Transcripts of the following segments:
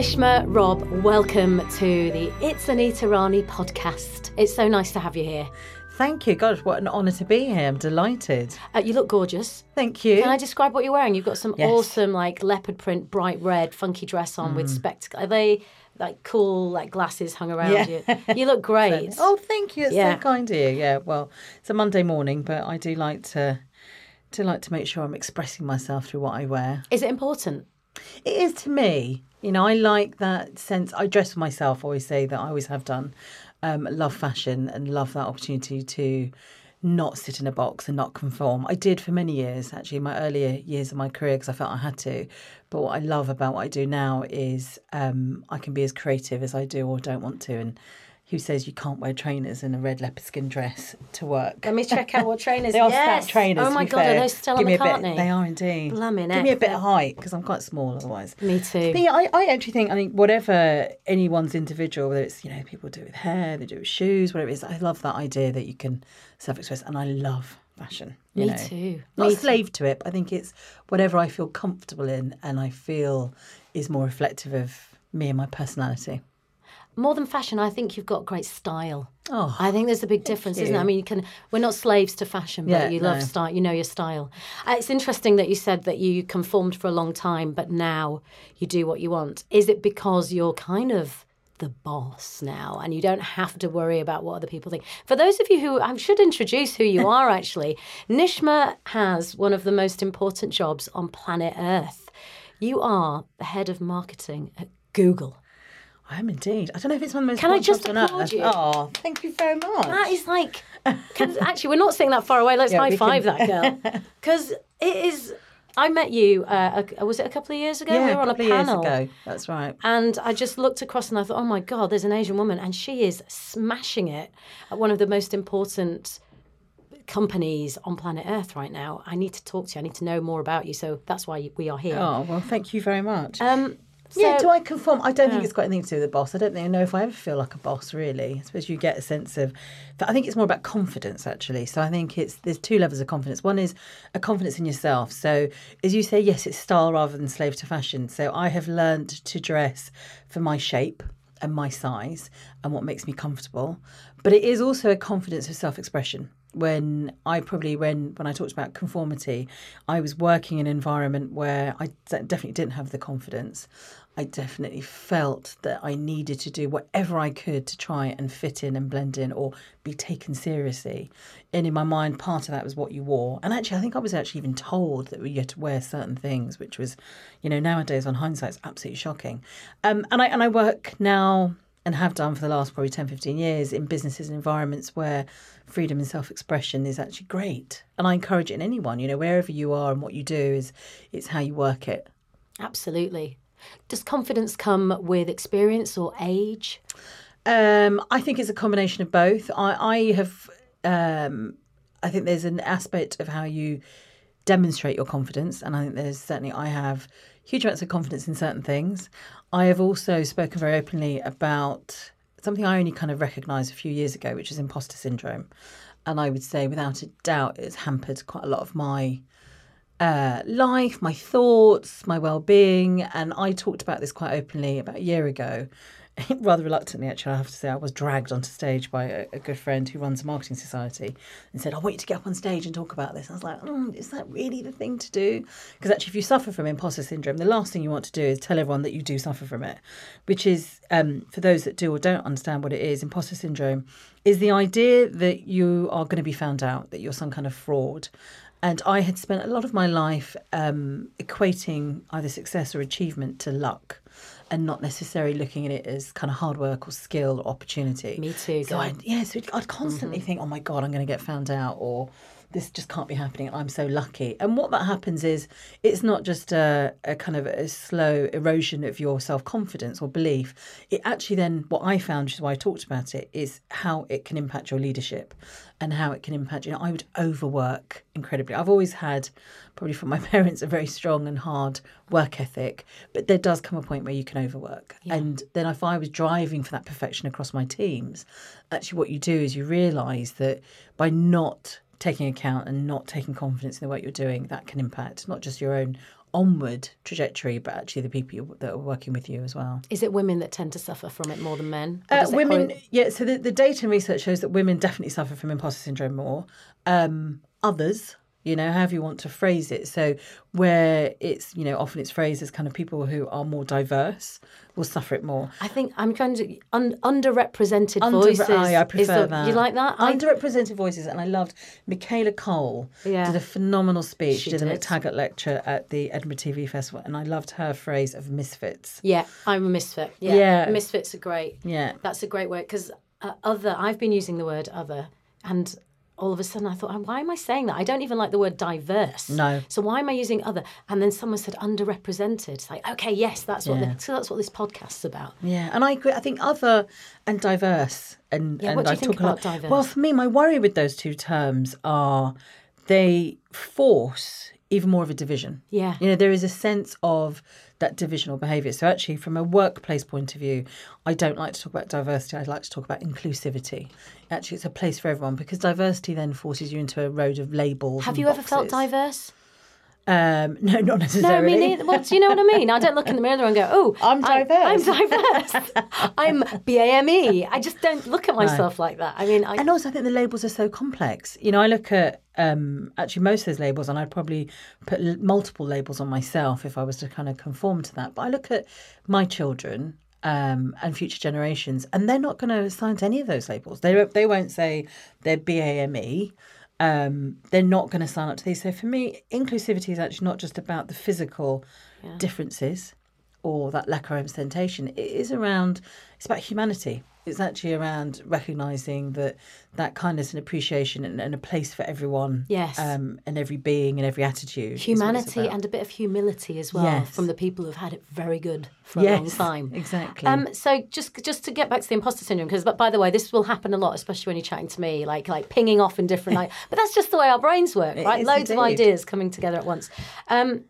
Nishma, Robb, welcome to the It's Anita Rani podcast. It's so nice to have you here. Thank you. Gosh, what an honour to be here. I'm delighted. Uh, you look gorgeous. Thank you. Can I describe what you're wearing? You've got some Yes. awesome, like leopard print, bright red, funky dress on Mm. with spectacles. Are they like cool, like glasses hung around Yeah. you? You look great. Oh, thank you. It's Yeah. so kind of you. Yeah. Well, it's a Monday morning, but I do like to do like to make sure I'm expressing myself through what I wear. Is it important? It is to me. You know, I like that sense. I dress for myself. I always say that I always have done. Um, love fashion and love that opportunity to not sit in a box and not conform. I did for many years, actually, in my earlier years of my career, because I felt I had to. But what I love about what I do now is um, I can be as creative as I do or don't want to. And who says you can't wear trainers and a red leopard skin dress to work? Let me check out what trainers. They are yes. stout trainers. Oh my god, fair. are those Stella Give me a McCartney? bit. They are indeed. Blimey Give me a bit of height because I'm quite small otherwise. Me too. But yeah, I, I actually think I think whatever anyone's individual, whether it's you know people do it with hair, they do it with shoes, whatever it is. I love that idea that you can self-express, and I love fashion. you Me know. too. Not Me a slave to it. But I think it's whatever I feel comfortable in, and I feel is more reflective of me and my personality. More than fashion, I think you've got great style. Oh, I think there's a big difference, isn't it? I mean, you can. We're not slaves to fashion, but Yeah, you love no. style. You know your style. Uh, it's interesting that you said that you conformed for a long time, but now you do what you want. Is it because you're kind of the boss now, and you don't have to worry about what other people think? For those of you who I should introduce who you are, actually, Nishma has one of the most important jobs on planet Earth. You are the head of marketing at Google. I am indeed. I don't know if it's one of the most. Can I just jobs on applaud earth. you? Oh, thank you very much. That is like, 'cause actually, we're not sitting that far away. Let's Yeah, high five can- that girl. Because it is, I met you, uh, a, was it a couple of years ago? yeah, we were on a couple of years ago. That's right. And I just looked across and I thought, oh my God, there's an Asian woman. And she is smashing it at one of the most important companies on planet Earth right now. I need to talk to you. I need to know more about you. So that's why we are here. Oh well, thank you very much. Um, yeah, do I conform? I don't think it's got anything to do with the boss. I don't think I know if I ever feel like a boss. Really, I suppose you get a sense of. But I think it's more about confidence actually. So I think it's there's two levels of confidence. One is a confidence in yourself. So as you say, yes, it's style rather than slave to fashion. So I have learned to dress for my shape and my size and what makes me comfortable. But it is also a confidence of self-expression. When I probably when when I talked about conformity, I was working in an environment where I definitely didn't have the confidence. I definitely felt that I needed to do whatever I could to try and fit in and blend in or be taken seriously. And in my mind, part of that was what you wore. And actually, I think I was actually even told that you had to wear certain things, which was, you know, nowadays on hindsight, it's absolutely shocking. Um, and I and I work now and have done for the last probably 10, 15 years in businesses and environments where freedom and self-expression is actually great. And I encourage it in anyone, you know, wherever you are and what you do is it's how you work it. Absolutely. Does confidence come with experience or age? Um, I think it's a combination of both. I, I have, um, I think there's an aspect of how you demonstrate your confidence, and I think there's certainly I have huge amounts of confidence in certain things. I have also spoken very openly about something I only kind of recognised a few years ago, which is imposter syndrome, and I would say without a doubt it's hampered quite a lot of my uh, life, my thoughts, my well-being, and I talked about this quite openly about a year ago. Rather reluctantly, actually, I have to say, I was dragged onto stage by a, a good friend who runs a marketing society and said, I want you to get up on stage and talk about this. I was like, mm, is that really the thing to do? Because actually, if you suffer from imposter syndrome, the last thing you want to do is tell everyone that you do suffer from it, which is, um, for those that do or don't understand what it is, imposter syndrome is the idea that you are going to be found out, that you're some kind of fraud. And I had spent a lot of my life um, equating either success or achievement to luck and not necessarily looking at it as kind of hard work or skill or opportunity. Me too, So. I, yeah, so I'd constantly mm-hmm. think, oh my God, I'm going to get found out or this just can't be happening I'm so lucky. And what that happens is it's not just a, a kind of a slow erosion of your self confidence or belief. It actually then, what I found, which is why I talked about it, is how it can impact your leadership and how it can impact, you know, I would overwork incredibly. I've always had, probably from my parents, a very strong and hard work ethic, but there does come a point where you can overwork. And then if I was driving for that perfection across my teams, actually what you do is you realise that by not taking account and not taking confidence in the work you're doing, that can impact not just your own onward trajectory, but actually the people you, that are working with you as well. Is it women that tend to suffer from it more than men? Uh, women, correlate- yeah. So the, the data and research shows that women definitely suffer from imposter syndrome more. Um, others, you know, however you want to phrase it. So where it's, you know, often it's phrased as kind of people who are more diverse will suffer it more. I think I'm kind of un, underrepresented Under- voices. I, I prefer the- that. You like that? I- Underrepresented voices, and I loved Michaela Coel. Yeah. did a phenomenal speech. She did a did. McTaggart lecture at the Edinburgh TV Festival, and I loved her phrase of misfits. Yeah, I'm a misfit. Yeah, Yeah. misfits are great. Yeah. that's a great word because uh, other. I've been using the word other, and all of a sudden I thought, "Oh, why am I saying that? I don't even like the word diverse. No. So why am I using other? And then someone said underrepresented. It's like, okay, yes, that's what. Yeah. The, so that's what this podcast's about. Yeah, and I agree. I think other and diverse, and, Yeah, and what do I you think talk a lot. about diverse? Well, for me, my worry with those two terms are they force even more of a division. Yeah. you know, there is a sense of that divisional behaviour. So actually, from a workplace point of view, I don't like to talk about diversity. I'd like to talk about inclusivity. Actually, it's a place for everyone because diversity then forces you into a road of labels. Have you ever felt diverse? Um, no, not necessarily. No, necessarily. me neither. Well, do you know what I mean? I don't look in the mirror and go, "Oh, I'm diverse." I'm diverse. I'm BAME." I just don't look at myself like that. I mean, I, And also, I think the labels are so complex. You know, I look at um, actually most of those labels, and I'd probably put l- multiple labels on myself if I was to kind of conform to that. But I look at my children um, and future generations, and they're not going to assign to any of those labels. They they won't say they're BAME. Um, they're not going to sign up to these. So for me, inclusivity is actually not just about the physical differences or that lack of representation. It is around, it's about humanity. It's actually around recognizing that that kindness and appreciation and, and a place for everyone, Yes. um, and every being and every attitude. is what it's humanity and a bit of humility as well Yes. from the people who've had it very good for a long time. exactly. Um, so just just to get back to the imposter syndrome, because but by the way, this will happen a lot, especially when you're chatting to me, like like pinging off in different. like, but that's just the way our brains work, right? Loads of ideas coming together at once. Um,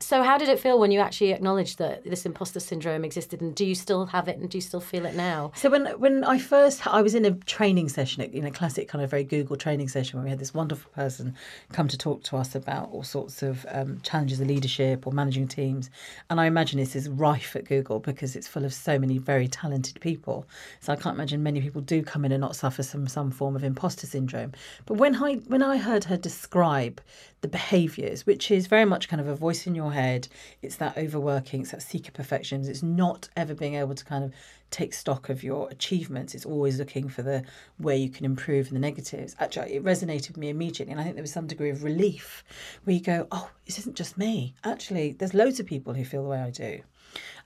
so how did it feel when you actually acknowledged that this imposter syndrome existed, and do you still have it, and do you still feel it now? So when when I first I was in a training session, in a classic kind of very Google training session, where we had this wonderful person come to talk to us about all sorts of um, challenges of leadership or managing teams, and I imagine this is rife at Google because it's full of so many very talented people. So I can't imagine many people do come in and not suffer from some form of imposter syndrome. But when I when I heard her describe the behaviours, which is very much kind of a voice in your head. It's that overworking, it's that seeker perfections. It's not ever being able to kind of take stock of your achievements. It's always looking for the where you can improve and the negatives. Actually, it resonated with me immediately, and I think there was some degree of relief where you go, "Oh, this isn't just me. Actually, there's loads of people who feel the way I do."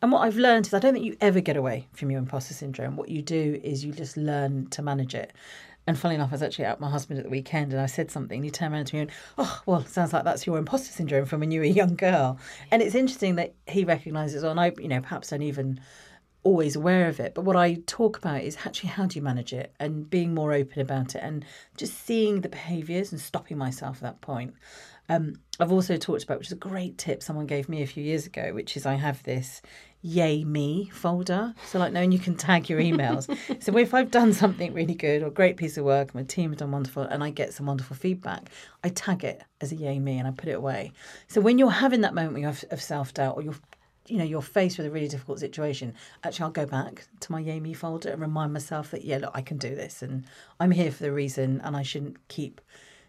And what I've learned is I don't think you ever get away from your imposter syndrome. What you do is you just learn to manage it. And funnily enough, I was actually with my husband at the weekend and I said something. And he turned around to me and, oh, well, sounds like that's your imposter syndrome from when you were a young girl. And it's interesting that he recognises, and I, you know, perhaps don't even always aware of it. But what I talk about is actually how do you manage it and being more open about it and just seeing the behaviours and stopping myself at that point. Um, I've also talked about, which is a great tip someone gave me a few years ago, which is I have this yay me folder. So, like, knowing you can tag your emails. so, if I've done something really good or great piece of work, my team have done wonderful, and I get some wonderful feedback, I tag it as a yay me and I put it away. So, when you're having that moment of, of self doubt or you're you know, you're faced with a really difficult situation, actually, I'll go back to my Yay Me folder and remind myself that, yeah, look, I can do this and I'm here for the reason and I shouldn't keep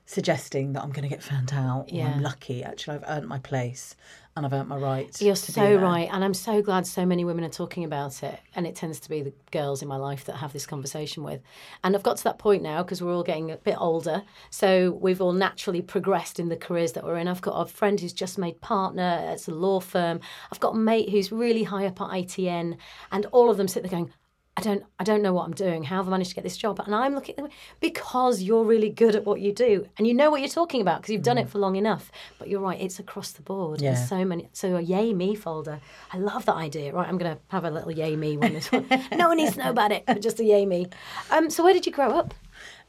suggesting that I'm going to get found out. Or Yeah. I'm lucky. Actually, I've earned my place and I've earned my right. You're so right, and I'm so glad so many women are talking about it. And it tends to be the girls in my life that have this conversation with. And I've got to that point now because we're all getting a bit older, so we've all naturally progressed in the careers that we're in. I've got a friend who's just made partner at a law firm. I've got a mate who's really high up at ITN, and all of them sit there going. I don't I don't know what I'm doing. How have I managed to get this job? And I'm looking because you're really good at what you do and you know what you're talking about because you've done it for long enough. But you're right, it's across the board. Yeah. And so many so a yay me folder. I love that idea. Right, I'm gonna have a little yay me one this one. no one needs to know about it, but just a yay me. Um so where did you grow up?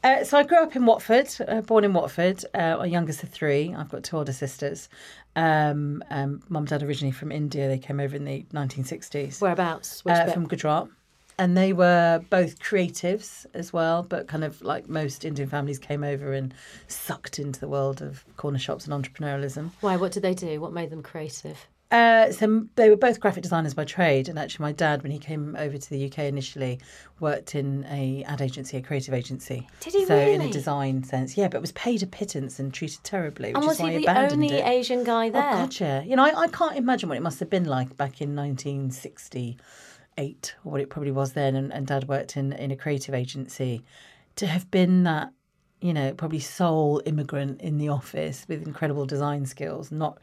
Uh, so I grew up in Watford, uh, born in Watford. Uh, youngest of three. I've got two older sisters. Um, um, Mum and dad originally from India. They came over in the 1960s. Whereabouts? Which uh, from Gujarat. And they were both creatives as well, but kind of like most Indian families came over and sucked into the world of corner shops and entrepreneurialism. Why, what did they do? What made them creative? Uh, so they were both graphic designers by trade, and actually, my dad, when he came over to the UK initially, worked in a ad agency, a creative agency. Did he So in a design sense, yeah, but was paid a pittance and treated terribly. Which And was is why he the only it. Asian guy there? Oh yeah. You know, I, I can't imagine what it must have been like back in 1968, or what it probably was then. And, and Dad worked in in a creative agency. To have been that, you know, probably sole immigrant in the office with incredible design skills, not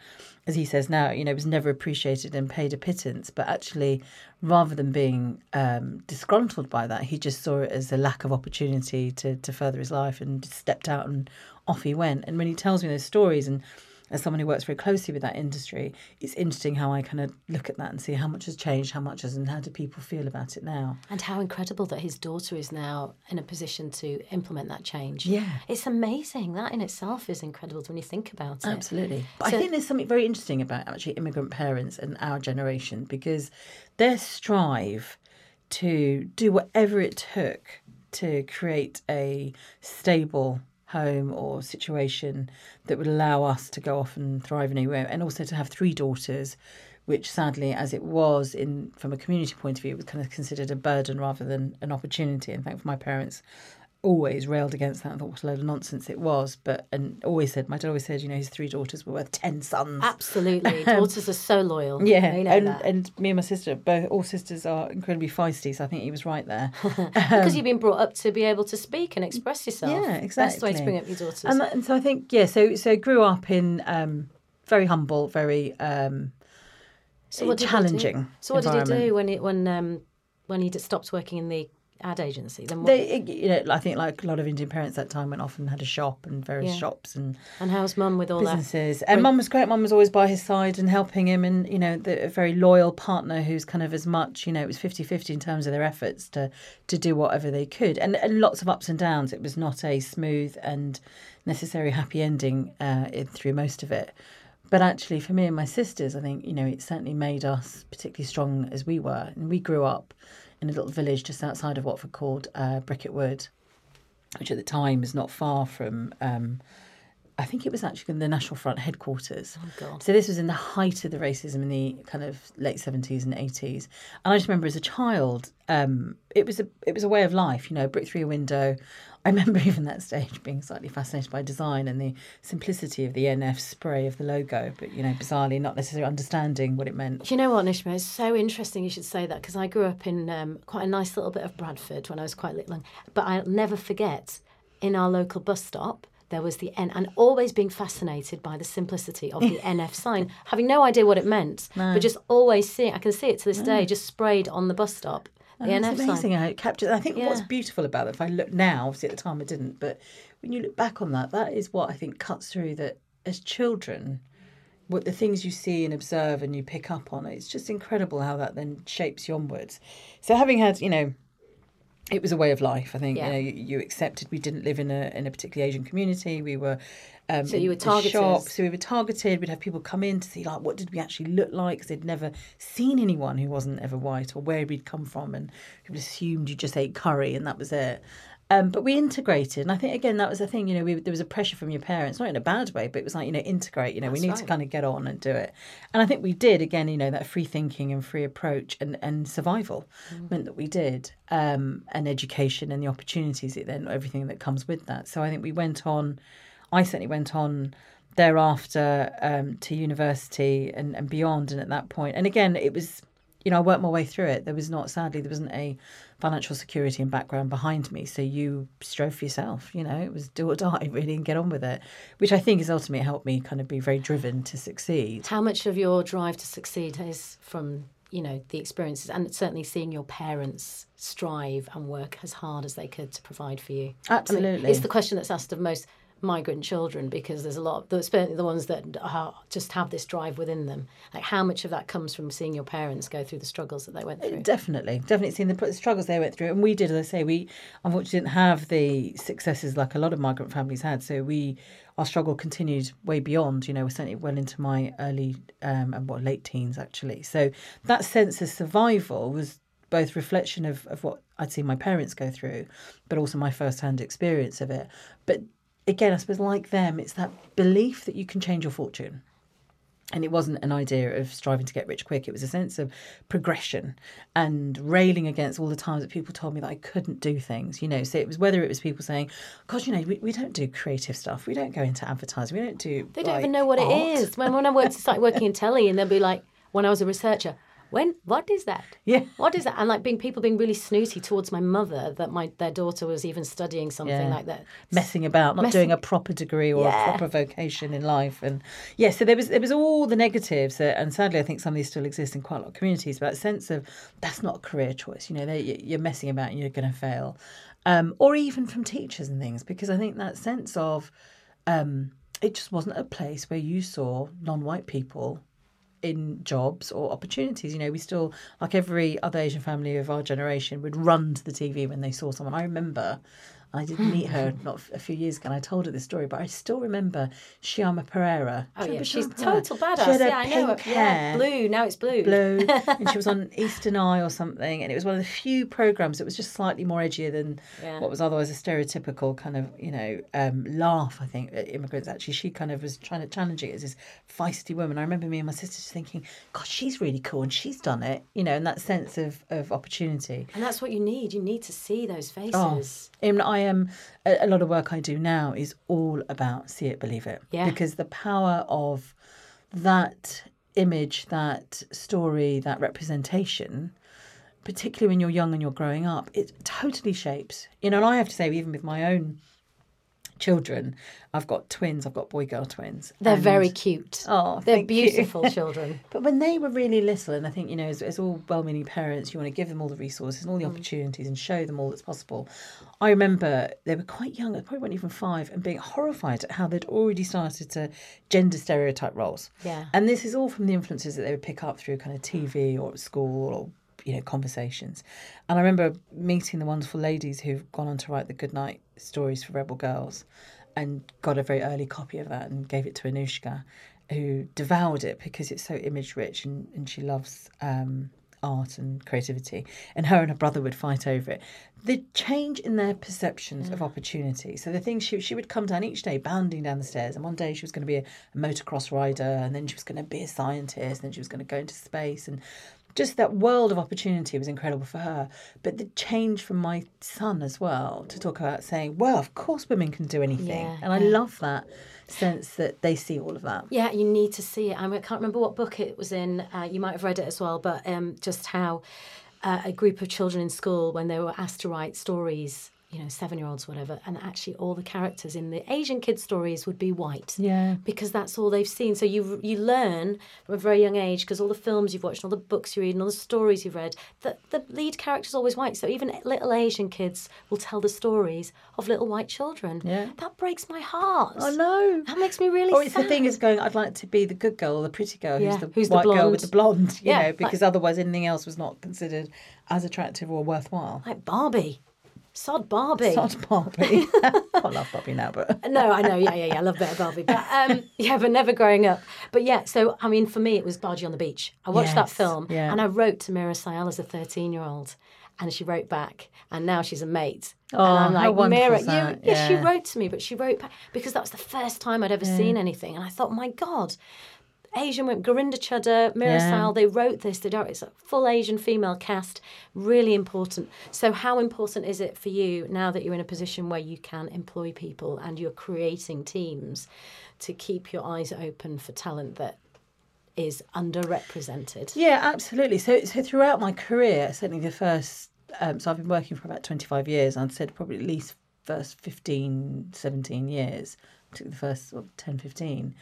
as he says now, you know, was never appreciated and paid a pittance, but actually, rather than being um, disgruntled by that, he just saw it as a lack of opportunity to to further his life and just stepped out and off he went. And when he tells me those stories and as someone who works very closely with that industry, it's interesting how I kind of look at that and see how much has changed, how much has, and how do people feel about it now. And how incredible that his daughter is now in a position to implement that change. Yeah. It's amazing. That in itself is incredible when you think about it. Absolutely. But So- I think there's something very interesting about actually immigrant parents and our generation because their strive to do whatever it took to create a stable home or situation that would allow us to go off and thrive anywhere and also to have three daughters which sadly as it was in from a community point of view was kind of considered a burden rather than an opportunity. In fact for my parents always railed against that and thought what a load of nonsense it was. But and always said my dad always said, you know, his three daughters were worth ten sons. Absolutely. Daughters are so loyal. Um, Yeah, know and that. and me and my sister, both all sisters are incredibly feisty. So I think he was right there. because you've been brought up to be able to speak and express yourself. Yeah, exactly. Best way to bring up your daughters. And, that- and so I think yeah. So so grew up in um, very humble, very um, so what did he do? challenging. So what did he do when it when um when he stopped working in the ad agency? Then what, They, you know, I think like a lot of Indian parents that time went off and had a shop and various Yeah. shops and and how's mum with all businesses. that? And mum was great. Mum was always by his side and helping him, and you know, the, a very loyal partner who's kind of as much, you know, it was 50-50 in terms of their efforts to to do whatever they could, and and lots of ups and downs. It was not a smooth and necessary happy ending uh, in, through most of it. But actually, for me and my sisters, I think you know it certainly made us particularly strong as we were, and we grew up in a little village just outside of Watford called uh, Bricket Wood, which at the time was not far from. Um, I think it was actually in the National Front headquarters. Oh, God. So this was in the height of the racism in the kind of late seventies and eighties. And I just remember as a child, um, it was a it was a way of life. You know, brick through a window. I remember even that stage being slightly fascinated by design and the simplicity of the NF spray of the logo, but you know, bizarrely not necessarily understanding what it meant. Do you know what, Nishma? It's so interesting you should say that because I grew up in um, quite a nice little bit of Bradford when I was quite little. But I'll never forget in our local bus stop, there was the N, and always being fascinated by the simplicity of the NF sign, having no idea what it meant, but just always seeing, I can see it to this day, just sprayed on the bus stop. Oh, the And NF amazing sign. how it captures. I think what's beautiful about it, if I look now, obviously at the time I didn't, but when you look back on that, that is what I think cuts through that as children, what the things you see and observe and you pick up on, it's just incredible how that then shapes you onwards. So having had, you know, it was a way of life. I think Yeah. you know you, you accepted we didn't live in a in a particularly Asian community. We were um, So you were targeted. shops, so we were targeted. We'd have people come in to see like what did we actually look like because they'd never seen anyone who wasn't ever white or where we'd come from, and people assumed you just ate curry and that was it. Um, but we integrated, and I think again that was the thing. You know, we, there was a pressure from your parents, not in a bad way, but it was like you know integrate. You know, we That's need to kind of get on and do it. And I think we did again. You know, that free thinking and free approach and and survival Mm. meant that we did, um, and education and the opportunities it then everything that comes with that. So I think we went on. I certainly went on thereafter um, to university and, and beyond. And at that point, and again, it was, you know, I worked my way through it. There was not, sadly, there wasn't a financial security and background behind me. So you strove for yourself, you know, it was do or die really and get on with it, which I think has ultimately helped me kind of be very driven to succeed. How much of your drive to succeed is from you know the experiences and certainly seeing your parents strive and work as hard as they could to provide for you? I mean, Absolutely. it's the question that's asked of most migrant children because there's a lot of the, ones that are, just have this drive within them. Like how much of that comes from seeing your parents go through the struggles that they went through? Definitely, definitely seen the struggles they went through, and we did. As I say, we unfortunately didn't have the successes like a lot of migrant families had. So we, our struggle continued way beyond. You know, certainly well into my early um, and what late teens actually. So that sense of survival was both reflection of, of what I'd seen my parents go through, but also my first hand experience of it. But again, I suppose like them, it's that belief that you can change your fortune. And it wasn't an idea of striving to get rich quick. It was a sense of progression and railing against all the times that people told me that I couldn't do things, you know. So it was whether it was people saying, God, you know, we, we don't do creative stuff. We don't go into advertising. We don't do. They don't like, even know what art." it is. When, when I worked, started working in telly, and they'll be like, when I was a researcher, when what is that? Yeah. What is that? And like being people being really snooty towards my mother that my their daughter was even studying something Yeah. like that. messing about, not Messing- doing a proper degree or Yeah. a proper vocation in life, and yeah, so there was there was all the negatives, uh, and sadly, I think some of these still exist in quite a lot of communities. But a sense of that's not a career choice, you know, they, you- you're messing about and you're going to fail, um, or even from teachers and things, because I think that sense of um, it just wasn't a place where you saw non-white people in jobs or opportunities. You know, we still, like every other Asian family of our generation, would run to the TV when they saw someone. I remember. I did meet her not a few years ago, and I told her this story, but I still remember Shyama Perera. Oh yeah, she's Perera? total badass. She had yeah, I know. pink her. Yeah, blue. Now it's blue. blue, and she was on Eastern Eye or something, and it was one of the few programs that was just slightly more edgier than Yeah. what was otherwise a stereotypical kind of you know um, laugh. I think at immigrants actually she kind of was trying to challenge it as this feisty woman. I remember me and my sister just thinking, God, she's really cool and she's done it, you know, and that sense of of opportunity. And that's what you need. You need to see those Oh, faces. I mean, I am a, a lot of work I do now is all about see it, believe it. Yeah. Because the power of that image, that story, that representation, particularly when you're young and you're growing up, it totally shapes. You know, and I have to say, even with my own children, I've got twins. I've got boy girl twins. They're and- very cute. Oh, they're beautiful children. But when they were really little, and I think, you know, as, as all well meaning parents, you want to give them all the resources and all the mm. opportunities and show them all that's possible. I remember they were quite young, they probably weren't even five, and being horrified at how they'd already started to gender stereotype roles. Yeah. And this is all from the influences that they would pick up through kind of TV or at school or you know conversations. And i remember meeting the wonderful ladies who've gone on to write the goodnight stories for rebel girls and got a very early copy of that and gave it to anushka who devoured it because it's so image rich and, and she loves um, art and creativity. And her and her brother would fight over it. The change in their perceptions of opportunity. So the thing she, she would come down each day bounding down the stairs and one day she was going to be a, a motocross rider and then she was going to be a scientist and then she was going to go into space and just that world of opportunity was incredible for her. But the change from my son as well to talk about saying, well, of course women can do anything. Yeah, and I love that sense that they see all of that. Yeah, you need to see it. I, mean, I can't remember what book it was in. Uh, you might have read it as well, but um, just how uh, a group of children in school, when they were asked to write stories, you know, seven year olds, whatever, and actually all the characters in the Asian kids' stories would be white. Yeah. Because that's all they've seen. So you you learn from a very young age, because all the films you've watched, and all the books you read, and all the stories you've read, that the lead character's are always white. So even little Asian kids will tell the stories of little white children. Yeah. That breaks my heart. I know. That makes me really Or it's sad. the thing is going, I'd like to be the good girl or the pretty girl Yeah, who's the who's the white girl with the blonde, you Yeah, know, like- because otherwise anything else was not considered as attractive or worthwhile. like Barbie. Sod Barbie. Sod Barbie. I love Barbie now, but No, I know. Yeah, yeah, yeah. I love better Barbie, but um, yeah, but never growing up. But yeah, so I mean, for me, it was Bhaji on the Beach. I watched that film, yeah. and I wrote to Meera Syal as a thirteen-year-old, and she wrote back, and now she's a mate. Oh, and I'm how like, wonderful Meera, that? yeah, she wrote to me, but she wrote back because that was the first time I'd ever seen anything, and I thought, my God. Asian women, Gurinder Chadha, Mirasal, they wrote this. They don't, it's a full Asian female cast, really important. So, how important is it for you now that you're in a position where you can employ people and you're creating teams to keep your eyes open for talent that is underrepresented? Yeah, absolutely. So, so throughout my career, certainly the first, um, so I've been working for about 25 years, I'd said probably at least first 15, 17 years, took the first sort of 10, 15,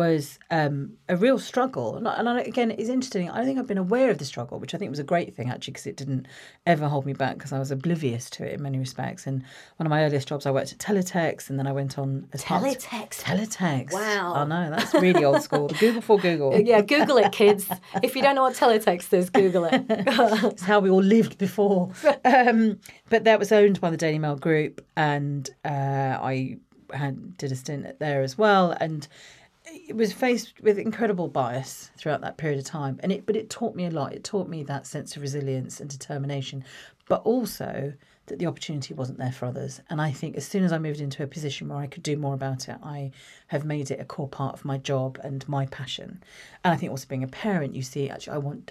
was um, a real struggle. And, and I, again, it's interesting. I don't think I've been aware of the struggle, which I think was a great thing actually, because it didn't ever hold me back because I was oblivious to it in many respects. And one of my earliest jobs, I worked at Teletext, and then I went on as part- Teletext? Teletext. Wow. I know that's really old school. Google for Google. Yeah, Google it, kids. if you don't know what teletext is, Google it. It's how we all lived before. Um, but that was owned by the Daily Mail Group, and uh, I had did a stint there as well, and it was faced with incredible bias throughout that period of time. And it, but it taught me a lot. It taught me that sense of resilience and determination, but also that the opportunity wasn't there for others. And I think as soon as I moved into a position where I could do more about it, I have made it a core part of my job and my passion. And I think also being a parent, you see, actually, I want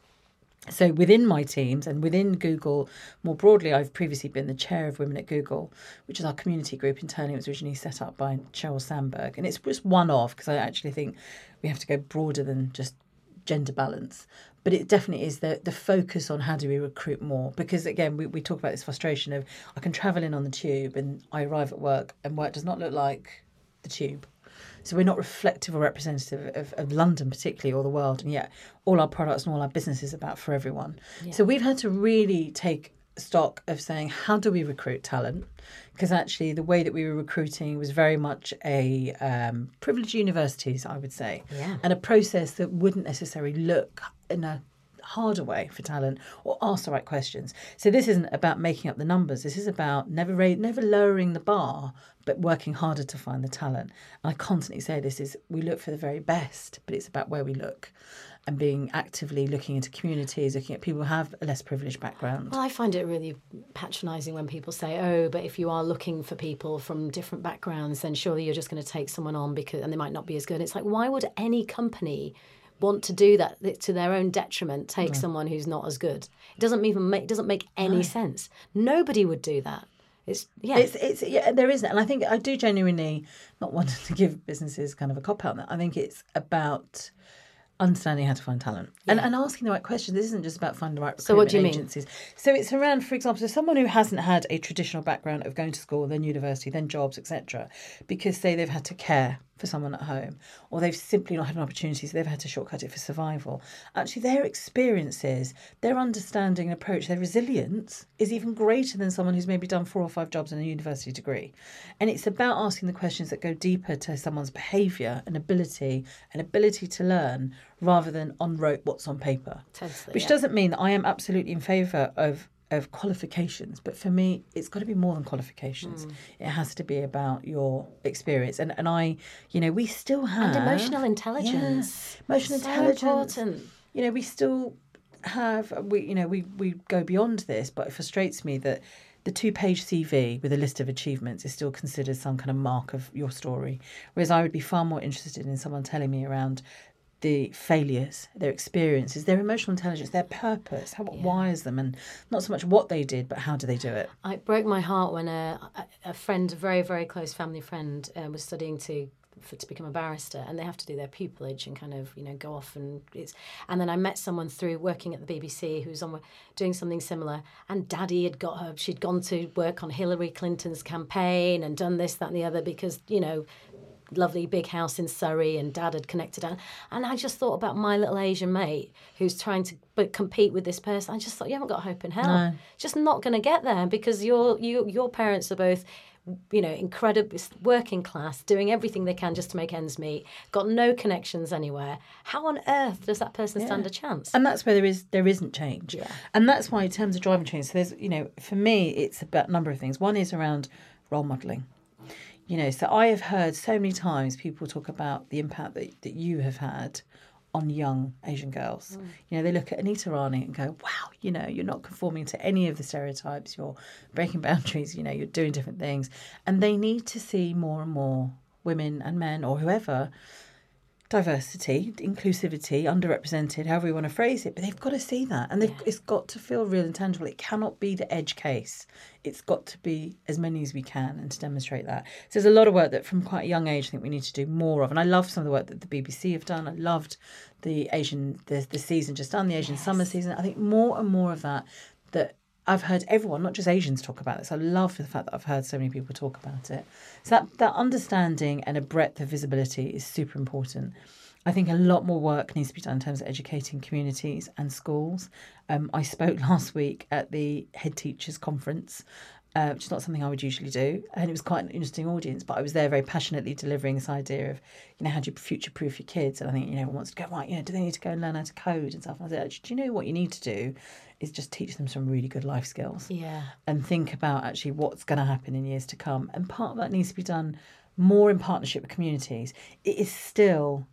So within my teams and within Google more broadly, I've previously been the chair of Women at Google, which is our community group internally. It was originally set up by Sheryl Sandberg, and it's just one off because I actually think we have to go broader than just gender balance. But it definitely is the the focus on how do we recruit more because again we, we talk about this frustration of I can travel in on the tube and I arrive at work and work does not look like the tube. So we're not reflective or representative of, of London, particularly, or the world. And yet, all our products and all our business is about for everyone. So we've had to really take stock of saying, how do we recruit talent? Because actually, the way that we were recruiting was very much a um, privileged universities, I would say, Yeah. and a process that wouldn't necessarily look in a harder way for talent or ask the right questions. So this isn't about making up the numbers. This is about never ra- never lowering the bar, but working harder to find the talent. And I constantly say this is we look for the very best, but it's about where we look and being actively looking into communities, looking at people who have a less privileged background. Well, I find it really patronising when people say, "Oh, but if you are looking for people from different backgrounds, then surely you're just going to take someone on because and they might not be as good." It's like, why would any company want to do that to their own detriment? Take someone who's not as good. It doesn't even make it doesn't make any sense. Nobody would do that. It's yeah. It's it's yeah, there is, and I think I do genuinely not want to give businesses kind of a cop out. that. I think it's about understanding how to find talent and, and asking the right questions. This isn't just about finding the right So what do you recruitment mean? agencies. So it's around, for example, so someone who hasn't had a traditional background of going to school, then university, then jobs, etc., because say they've had to care for someone at home, or they've simply not had an opportunity, so they've had to shortcut it for survival. Actually, their experiences, their understanding and approach, their resilience is even greater than someone who's maybe done four or five jobs and a university degree. And it's about asking the questions that go deeper to someone's behaviour and ability and ability to learn rather than on rote what's on paper. Totally, Which yeah. doesn't mean that I am absolutely in favour of of qualifications, but for me, it's got to be more than qualifications. Hmm. It has to be about your experience. And and I, you know, we still have and emotional intelligence. Yeah. Emotional So intelligence. important. You know, we still have we you know we we go beyond this, but it frustrates me that the two-page CV with a list of achievements is still considered some kind of mark of your story. Whereas I would be far more interested in someone telling me around the failures, their experiences, their emotional intelligence, their purpose, how what wires them, and not so much what they did, but how do they do it. It broke my heart when a, a a friend, a very very close family friend, uh, was studying to for, to become a barrister, and they have to do their pupillage and kind of you know go off and it's. And then I met someone through working at the BBC who's on doing something similar, and Daddy had got her. She'd gone to work on Hillary Clinton's campaign and done this, that, and the other because you know lovely big house in Surrey, and Dad had connected. And, and I just thought about my little Asian mate who's trying to but compete with this person. I just thought you haven't got hope in hell. Just not going to get there because your you your parents are both you know, incredible working class, doing everything they can just to make ends meet, got no connections anywhere. How on earth does that person stand a chance? and that's where there is there isn't change Yeah. and that's why in terms of driving change so there's you know for me it's about a number of things one is around role modeling you know so i have heard so many times people talk about the impact that, that you have had on young asian girls. Mm. You know they look at anita rani and go wow you know you're not conforming to any of the stereotypes. You're breaking boundaries. You know you're doing different things. And they need to see more and more women and men or whoever diversity, inclusivity, underrepresented, however you want to phrase it, but they've got to see that. And they've, it's got to feel real and tangible. It cannot be the edge case. It's got to be as many as we can and to demonstrate that. So there's a lot of work that from quite a young age I think we need to do more of. And I love some of the work that the BBC have done. I loved the Asian the, the season just done, the Asian summer season. I think more and more of that that I've heard everyone, not just Asians, talk about this. I love the fact that I've heard so many people talk about it. So that that understanding and a breadth of visibility is super important. I think a lot more work needs to be done in terms of educating communities and schools. Um, I spoke last week at the head teachers conference, uh, which is not something I would usually do, and it was quite an interesting audience. But I was there very passionately delivering this idea of, you know, how do you future proof your kids? And I think you know everyone wants to go right. You know, do they need to go and learn how to code and stuff? And I said, do you know what you need to do is just teach them some really good life skills yeah. and think about actually what's going to happen in years to come. And part of that needs to be done more in partnership with communities. It is still,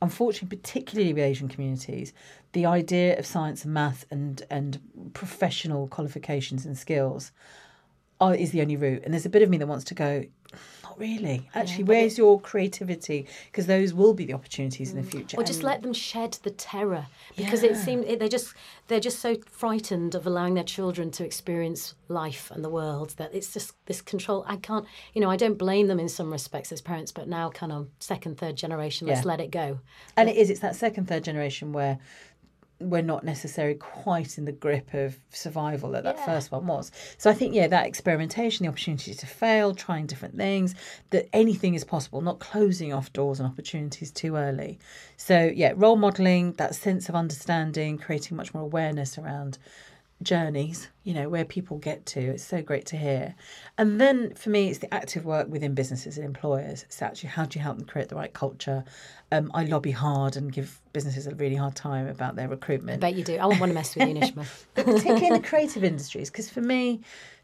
unfortunately, particularly with Asian communities, the idea of science and math and and professional qualifications and skills are, is the only route. And there's a bit of me that wants to go. Not really. Actually, where's your creativity? Because those will be the opportunities in the mm. future. Or just And- let them shed the terror because it Yeah. seems it, they just they're just so frightened of allowing their children to experience life and the world that it's just this control. I can't, you know, I don't blame them in some respects as parents, but now kind of second, third generation, let's Yeah. let it go. and it is it's that second third generation where we're not necessarily quite in the grip of survival that that first one was. So i think yeah that experimentation the opportunity to fail trying different things that anything is possible not closing off doors and opportunities too early. So yeah role modeling that sense of understanding creating much more awareness around journeys, you know, where people get to. It's so great to hear. And then for me, it's the active work within businesses and employers. It's actually how do you help them create the right culture? Um, I lobby hard and give businesses a really hard time about their I recruitment. bet you do. I wouldn't want to mess with you, Nishma. But particularly in the creative industries, because for me,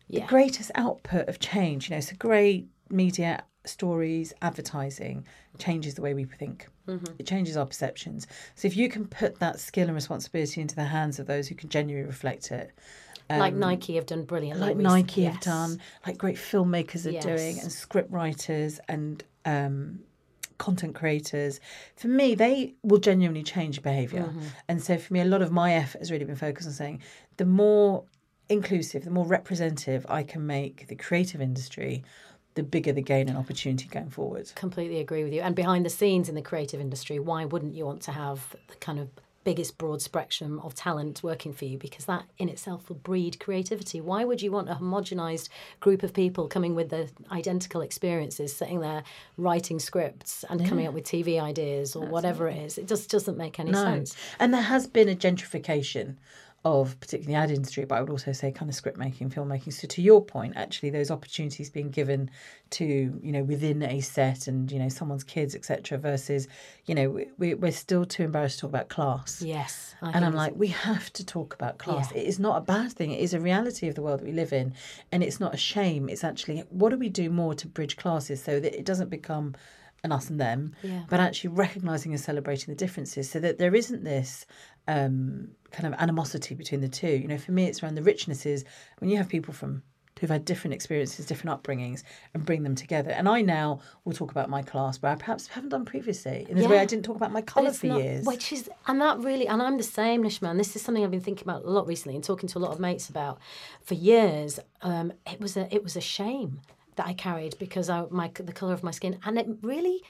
the greatest output of change, you know, so great media stories, advertising changes the way we think. Mm-hmm. It changes our perceptions. So if you can put that skill and responsibility into the hands of those who can genuinely reflect it, like Nike have done brilliantly. like recent- Nike have done, like great filmmakers are doing, and script writers and um, content creators. For me, they will genuinely change behavior Mm-hmm. And so for me, a lot of my effort has really been focused on saying the more inclusive, the more representative I can make the creative industry, the bigger the gain and opportunity going forward. Completely agree with you. And behind the scenes in the creative industry, why wouldn't you want to have the kind of biggest broad spectrum of talent working for you? Because that in itself will breed creativity. Why would you want a homogenized group of people coming with the identical experiences, sitting there writing scripts and coming up with TV ideas or whatever it is? It just doesn't make any sense. And there has been a gentrification of particularly the ad industry, but I would also say kind of script making, filmmaking. So to your point, actually those opportunities being given to, you know, within a set and, you know, someone's kids, etc. versus, you know, we, we're still too embarrassed to talk about class. Yes. I And I'm like, we have to talk about class. Yeah. It is not a bad thing. It is a reality of the world that we live in. And it's not a shame. It's actually, what do we do more to bridge classes so that it doesn't become an us and them, Yeah. but actually recognizing and celebrating the differences so that there isn't this um, kind of animosity between the two. You know, for me, it's around the richnesses when you have people from who've had different experiences, different upbringings, and bring them together. And I now will talk about my class where I perhaps haven't done previously in the way I didn't talk about my colour for not- years. Which is, and that really, and I'm the same, Nishman. This is something I've been thinking about a lot recently and talking to a lot of mates about for years. Um, it was a, it was a shame that I carried because I, my the color of my skin, and it really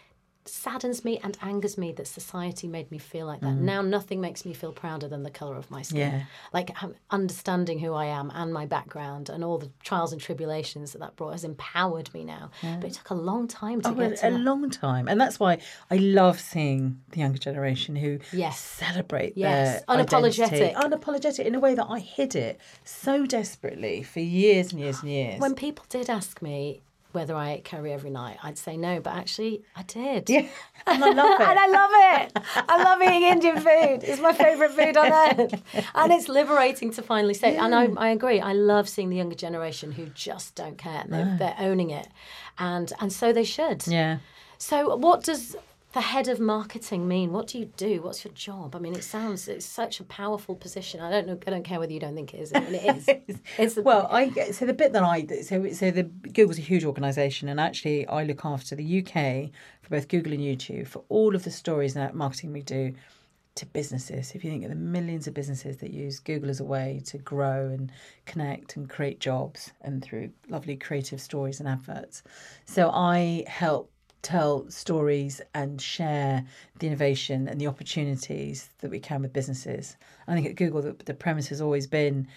saddens me and angers me that society made me feel like that. Now nothing makes me feel prouder than the color of my skin. Mm. Yeah. Like um, understanding who I am and my background and all the trials and tribulations that that brought has empowered me now. But it took a long time to Oh, get to a that. long time, and that's why I love seeing the younger generation who Yes. celebrate Yes. their Unapologetic. identity. unapologetic in a way that I hid it so desperately for years and years and years. when people did ask me whether I ate curry every night, I'd say no, but actually I did. Yeah, and I love it. and I love it. I love eating Indian food. It's my favourite food on earth. And it's liberating to finally say, and I, I agree, I love seeing the younger generation who just don't care. They're, they're owning it. And, and so they should. yeah. So, what does the head of marketing mean? What do you do? What's your job? I mean, it sounds it's such a powerful position. I don't know. I don't care whether you don't think it is. I mean, it is. It's Well, I so the bit that I so so the Google's a huge organisation, and actually I look after the UK for both Google and YouTube for all of the stories and marketing we do to businesses. If you think of the millions of businesses that use Google as a way to grow and connect and create jobs, and through lovely creative stories and adverts, so I help tell stories and share the innovation and the opportunities that we can with businesses. I think at Google the, the premise has always been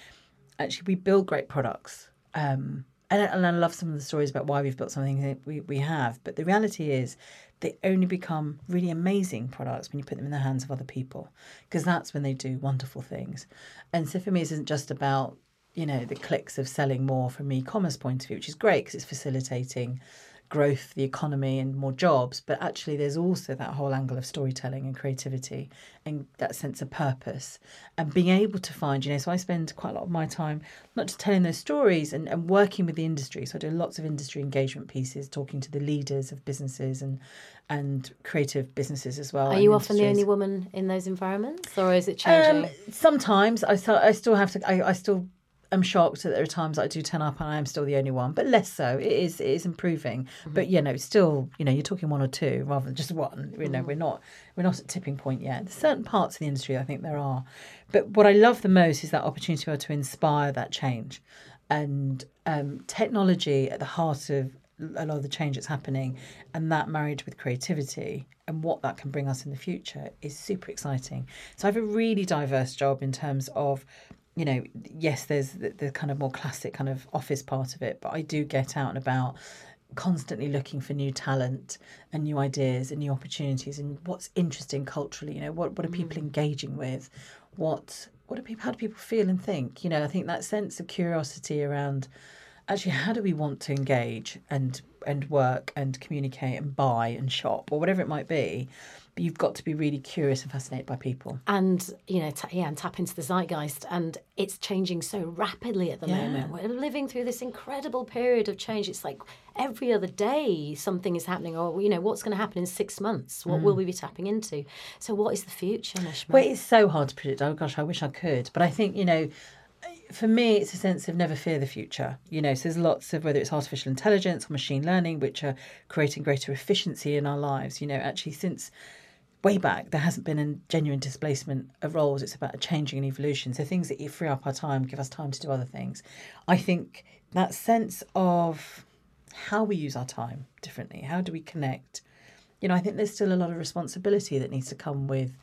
actually we build great products um, and, and I love some of the stories about why we've built something that we, we have but the reality is they only become really amazing products when you put them in the hands of other people because that's when they do wonderful things and so for me it isn't just about you know the clicks of selling more from e-commerce point of view which is great because it's facilitating growth, the economy, and more jobs. But actually, there's also that whole angle of storytelling and creativity and that sense of purpose and being able to find, you know, so I spend quite a lot of my time not just telling those stories and, and working with the industry. So I do lots of industry engagement pieces, talking to the leaders of businesses and and creative businesses as well. Are you often the only woman in those environments, or is it changing? Um, sometimes I still, I still have to. I, I still am shocked that there are times I do turn up and I am still the only one, but less so. It is it is improving, but you know, still, you know, you're talking one or two rather than just one. You know, we're not we're not at tipping point yet. There's certain parts of the industry I think there are, but what I love the most is that opportunity to to inspire that change, and um, technology at the heart of a lot of the change that's happening and that marriage with creativity and what that can bring us in the future is super exciting. So I have a really diverse job in terms of you know, yes, there's the, the kind of more classic kind of office part of it, but I do get out and about constantly looking for new talent and new ideas and new opportunities and what's interesting culturally, you know, what what are mm. people engaging with? What what do people how do people feel and think? You know, I think that sense of curiosity around actually how do we want to engage and and work and communicate and buy and shop or whatever it might be but you've got to be really curious and fascinated by people and you know, ta yeah, and tap into the zeitgeist, and it's changing so rapidly at the Yeah. moment. We're living through this incredible period of change. It's like every other day something is happening, or you know, what's going to happen in six months? What will mm. we be tapping into? So, what is the future, Nishma? well it's so hard to predict oh gosh i wish i could but i think you know for me it's a sense of never fear the future you know so there's lots of whether it's artificial intelligence or machine learning which are creating greater efficiency in our lives you know actually since way back there hasn't been a genuine displacement of roles. It's about a changing and evolution. So things that free up our time give us time to do other things. I think that sense of how we use our time differently how do we connect? You know i think there's still a lot of responsibility that needs to come with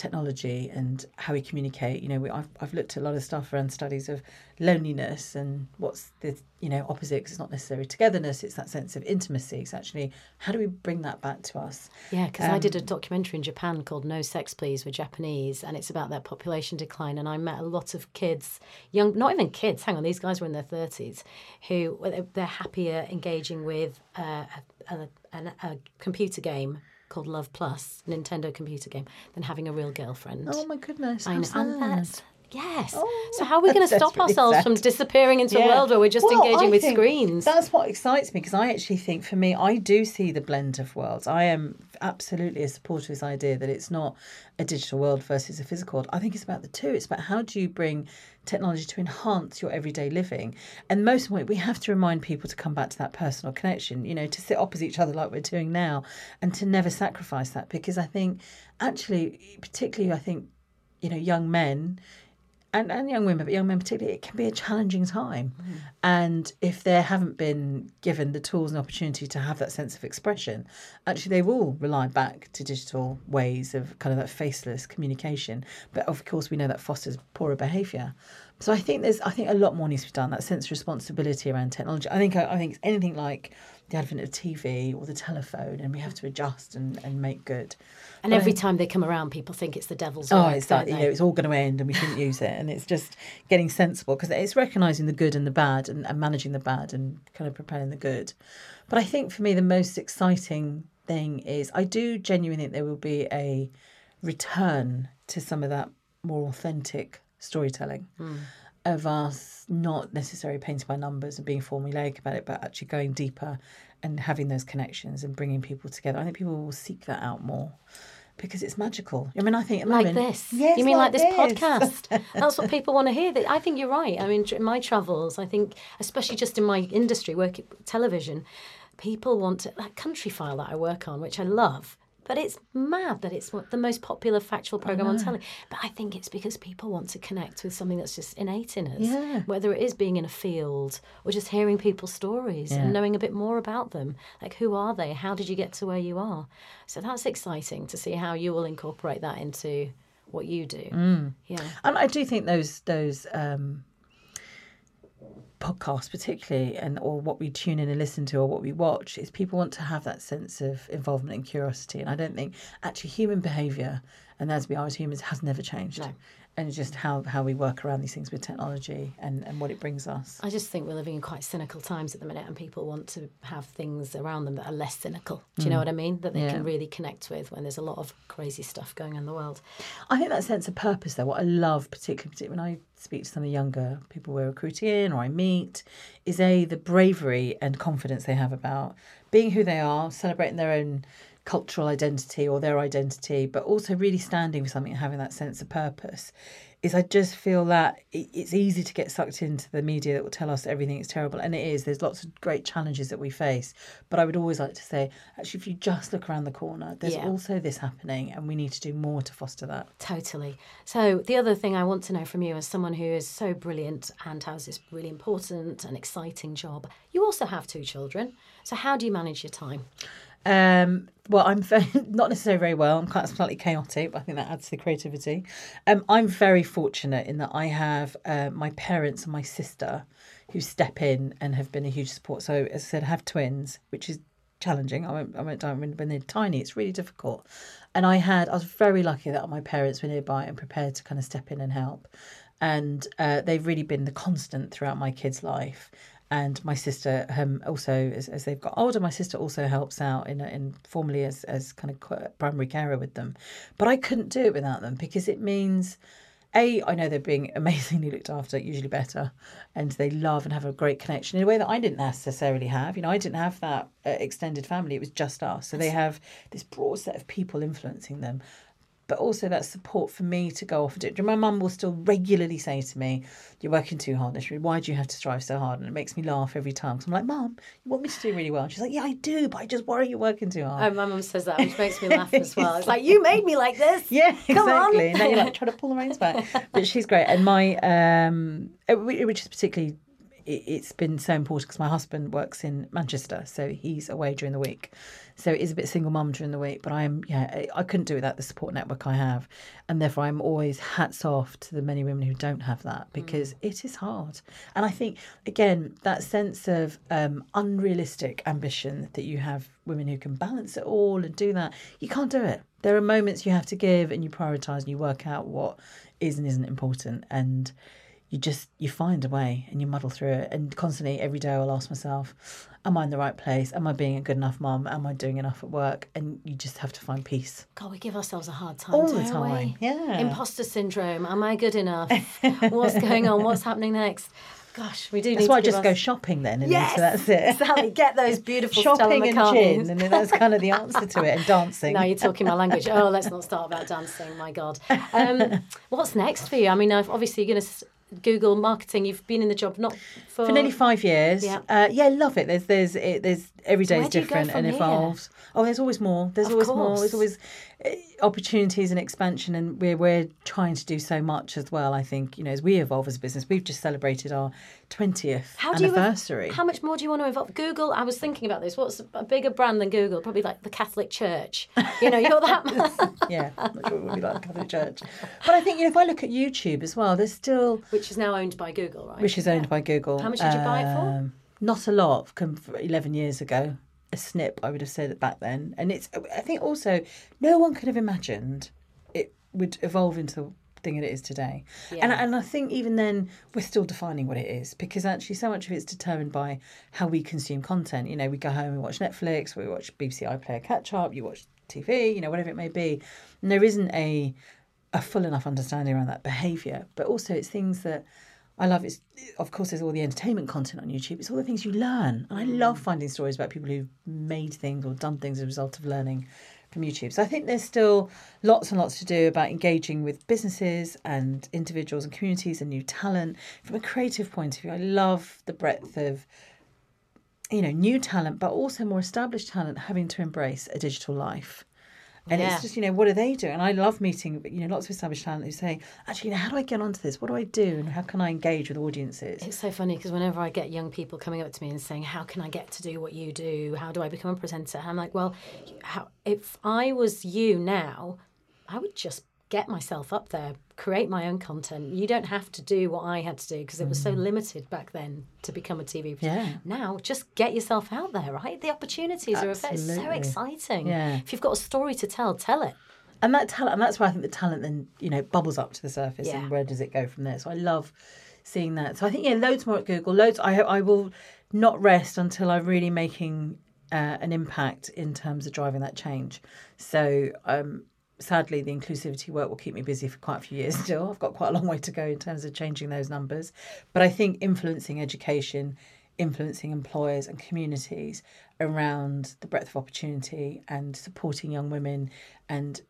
technology and how we communicate you know we, I've, I've looked at a lot of stuff around studies of loneliness and what's the you know opposite 'cause it's not necessarily togetherness it's that sense of intimacy it's actually how do we bring that back to us Yeah, because I Um, did a documentary in Japan called No Sex Please We're Japanese, and it's about their population decline. And I met a lot of kids, young, not even kids, hang on, these guys were in their 30s, who they're happier engaging with uh, a, a, a, a computer game called Love Plus, Nintendo computer game, than having a real girlfriend. oh my goodness I know, and that's Yes. Oh, so how are we going to stop really ourselves sad. from disappearing into a world where we're just Well, engaging I with screens? That's what excites me because I actually think for me, I do see the blend of worlds. I am absolutely a supporter of this idea that it's not a digital world versus a physical world. I think it's about the two. It's about how do you bring technology to enhance your everyday living. And most importantly, we have to remind people to come back to that personal connection, you know, to sit opposite each other like we're doing now and to never sacrifice that because I think actually, particularly, I think, you know, young men and, and young women, but young men particularly, it can be a challenging time. Mm-hmm. And if they haven't been given the tools and opportunity to have that sense of expression, actually they will rely back to digital ways of kind of that faceless communication. But of course, we know that fosters poorer behaviour. So I think there's, I think a lot more needs to be done. That sense of responsibility around technology. I think, I think it's anything like the advent of TV or the telephone, and we have to adjust and, and make good. And every time they come around, people think it's the devil's Oh, work, it's that you know it's all going to end and we shouldn't use it, and it's just getting sensible because it's recognizing the good and the bad and, and managing the bad and kind of preparing the good. But I think for me the most exciting thing is I do genuinely think there will be a return to some of that more authentic storytelling hmm. Of us not necessarily painting by numbers and being formulaic about it, but actually going deeper and having those connections and bringing people together. I think people will seek that out more because it's magical. I mean, I think like moment- this. Yes, you mean like, this, podcast? That's what people want to hear. That- I think you're right. I mean, in my travels, I think, especially just in my industry, work television, people want to, that Countryfile that I work on, which I love. But it's mad that it's the most popular factual program on telly. But I think it's because people want to connect with something that's just innate in us. Yeah. Whether it is being in a field or just hearing people's stories Yeah. and knowing a bit more about them. Like, who are they? How did you get to where you are? So that's exciting to see how you will incorporate that into what you do. Mm. Yeah. And I do think those those um, podcasts, particularly, and or what we tune in and listen to, or what we watch, is people want to have that sense of involvement and curiosity. And I don't think actually human behaviour, and as we are as humans, has never changed. No. And just how, how we work around these things with technology and, and what it brings us. I just think we're living in quite cynical times at the minute, and people want to have things around them that are less cynical. Do you know what I mean? That they Mm. Yeah. can really connect with when there's a lot of crazy stuff going on in the world. I think that sense of purpose, though, what I love, particularly, particularly when I speak to some of the younger people we're recruiting in or I meet, is a the bravery and confidence they have about being who they are, celebrating their own cultural identity or their identity, but also really standing for something and having that sense of purpose. Is I just feel that it's easy to get sucked into the media that will tell us everything is terrible, and it is. There's lots of great challenges that we face, but I would always like to say, actually, if you just look around the corner, there's Yeah. also this happening, and we need to do more to foster that. Totally. So, the other thing I want to know from you, as someone who is so brilliant and has this really important and exciting job, you also have two children. So, how do you manage your time? Um, well, I'm very, not necessarily very well. I'm quite slightly chaotic, but I think that adds to the creativity. Um, I'm very fortunate in that I have uh, my parents and my sister who step in and have been a huge support. So, as I said, I have twins, which is challenging. I won't, I won't die when, when they're tiny. It's really difficult. And I had, I was very lucky that my parents were nearby and prepared to kind of step in and help. And uh, they've really been the constant throughout my kid's life and my sister um, also as, as they've got older my sister also helps out in, in formally as, as kind of primary carer with them. But i couldn't do it without them because it means a i know they're being amazingly looked after usually better and they love and have a great connection in a way that i didn't necessarily have. You know i didn't have that uh, extended family. It was just us. So they have this broad set of people influencing them but also that support for me to go off and do it. My mum will still regularly say to me, You're working too hard, Nishri. Why do you have to strive so hard? And it makes me laugh every time. Because I'm like, Mum, you want me to do really well? And she's like, Yeah, I do, but I just worry you're working too hard. Oh, my mum says that, which makes me laugh as well. It's like, you made me like this. yeah, Come on. exactly. And now you're like trying to pull the reins back. But she's great. And my, um, which is particularly, it- it's been so important because my husband works in Manchester, so he's away during the week. So it is a bit single mum during the week, but I'm, yeah, I- I couldn't do without the support network I have. And therefore, I'm always hats off to the many women who don't have that because it is hard. And I think, again, that sense of um, unrealistic ambition that you have women who can balance it all and do that, you can't do it. There are moments you have to give and you prioritise and you work out what is and isn't important. And you just you find a way and you muddle through it and constantly every day i'll ask myself am i in the right place am i being a good enough mum am i doing enough at work and you just have to find peace God, we give ourselves a hard time, All the time, we? yeah. Imposter syndrome. Am I good enough? What's going on? What's happening next? Gosh, we do that's why i just go shopping then and Yes, so that's it Sally, get those beautiful shopping and gin and then that's kind of the answer to it and dancing Now you're talking my language. Oh, let's not start about dancing. My God. Um, what's next for you? I mean, obviously you're going to Google marketing. You've been in the job not for, for nearly five years. Yeah. Uh, yeah, love it. There's there's it, there's every day where is do you go different and here? evolves. Oh, there's always more. There's Of always more. There's always opportunities and expansion, and we're we're trying to do so much as well. I think you know as we evolve as a business, we've just celebrated our twentieth How do you anniversary. How much more do you want to involve Google? I was thinking about this. What's a bigger brand than Google? Probably like the Catholic Church. You know, you're that. yeah, I'm not sure would be like the Catholic Church, but I think you know if I look at YouTube as well, there's still Which is now owned by Google, right? which is owned by Google. How much did you buy it for? Um, not a lot come from 11 years ago. A snip, I would have said it back then. And it's, I think also, no one could have imagined it would evolve into the thing that it is today. And, and I think even then, we're still defining what it is because actually, so much of it's determined by how we consume content. You know, we go home, and watch Netflix, we watch BBC iPlayer catch up, you watch TV, you know, whatever it may be. And there isn't a, a full enough understanding around that behaviour. But also, it's things that I love. it. of course there's all the entertainment content on YouTube. It's all the things you learn, and I love mm. finding stories about people who've made things or done things as a result of learning from YouTube. So I think there's still lots and lots to do about engaging with businesses and individuals and communities and new talent from a creative point of view. I love the breadth of you know new talent, but also more established talent having to embrace a digital life. And Yeah. it's just, you know, what are they doing? And I love meeting, you know, lots of established talent who say, actually, you know, how do I get onto this? What do I do? And how can I engage with audiences? It's so funny because whenever I get young people coming up to me and saying, "How can I get to do what you do? How do I become a presenter?" I'm like, "Well, how, if I was you now, I would just get myself up there, create my own content. You don't have to do what I had to do because it was so limited back then to become a TV. Mm. Yeah. Now, just get yourself out there, right? The opportunities are so exciting. Yeah. If you've got a story to tell, tell it. and that talent, and that's why I think the talent then, you know, bubbles up to the surface Yeah. and where does it go from there? So I love seeing that. So I think, yeah, loads more at Google. Loads, I, I will not rest until I'm really making uh, an impact in terms of driving that change. So, um, sadly, the inclusivity work will keep me busy for quite a few years still. I've got quite a long way to go in terms of changing those numbers. But I think influencing education, influencing employers and communities around the breadth of opportunity and supporting young women and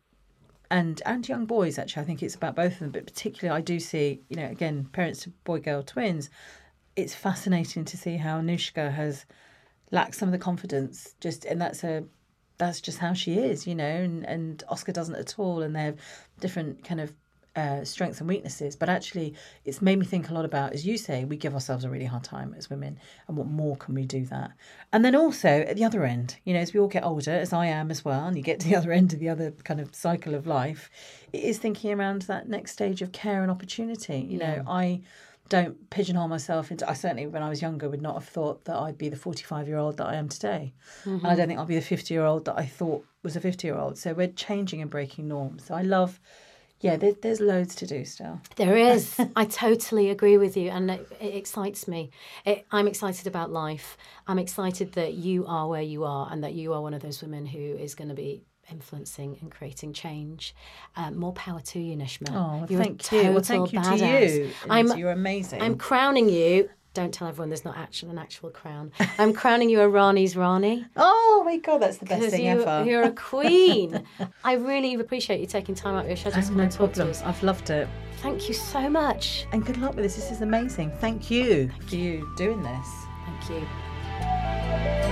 and and young boys actually i think it's about both of them but particularly i do see you know again parents to boy girl twins it's fascinating to see how anushka has lacked some of the confidence just and that's a that's just how she is you know and, and oscar doesn't at all and they have different kind of uh, strengths and weaknesses. But actually it's made me think a lot about as you say we give ourselves a really hard time as women and what more can we do that? And then also at the other end you know as we all get older as i am as well and you get to the other end of the other kind of cycle of life it is thinking around that next stage of care and opportunity. You know i don't pigeonhole myself into. I certainly, when I was younger, would not have thought that I'd be the 45 year old that I am today. And I mm-hmm. don't think I'll be the 50 year old that I thought was a 50 year old. So we're changing and breaking norms. So I love, yeah, there, there's loads to do still. There is. I totally agree with you, and it, it excites me. It, I'm excited about life. I'm excited that you are where you are, and that you are one of those women who is going to be influencing and creating change. Um, more power to you, Nishma. Oh, You're a thank you. Well, thank you total to you. I'm, you're amazing. I'm crowning you. Don't tell everyone there's not actual an actual crown. I'm crowning you a Rani's Rani. oh my God, that's the best thing you, ever. you're a queen. I really appreciate you taking time out of your schedule to come no talk to us. I've loved it. Thank you so much. And good luck with this. This is amazing. Thank you for you doing this. Thank you.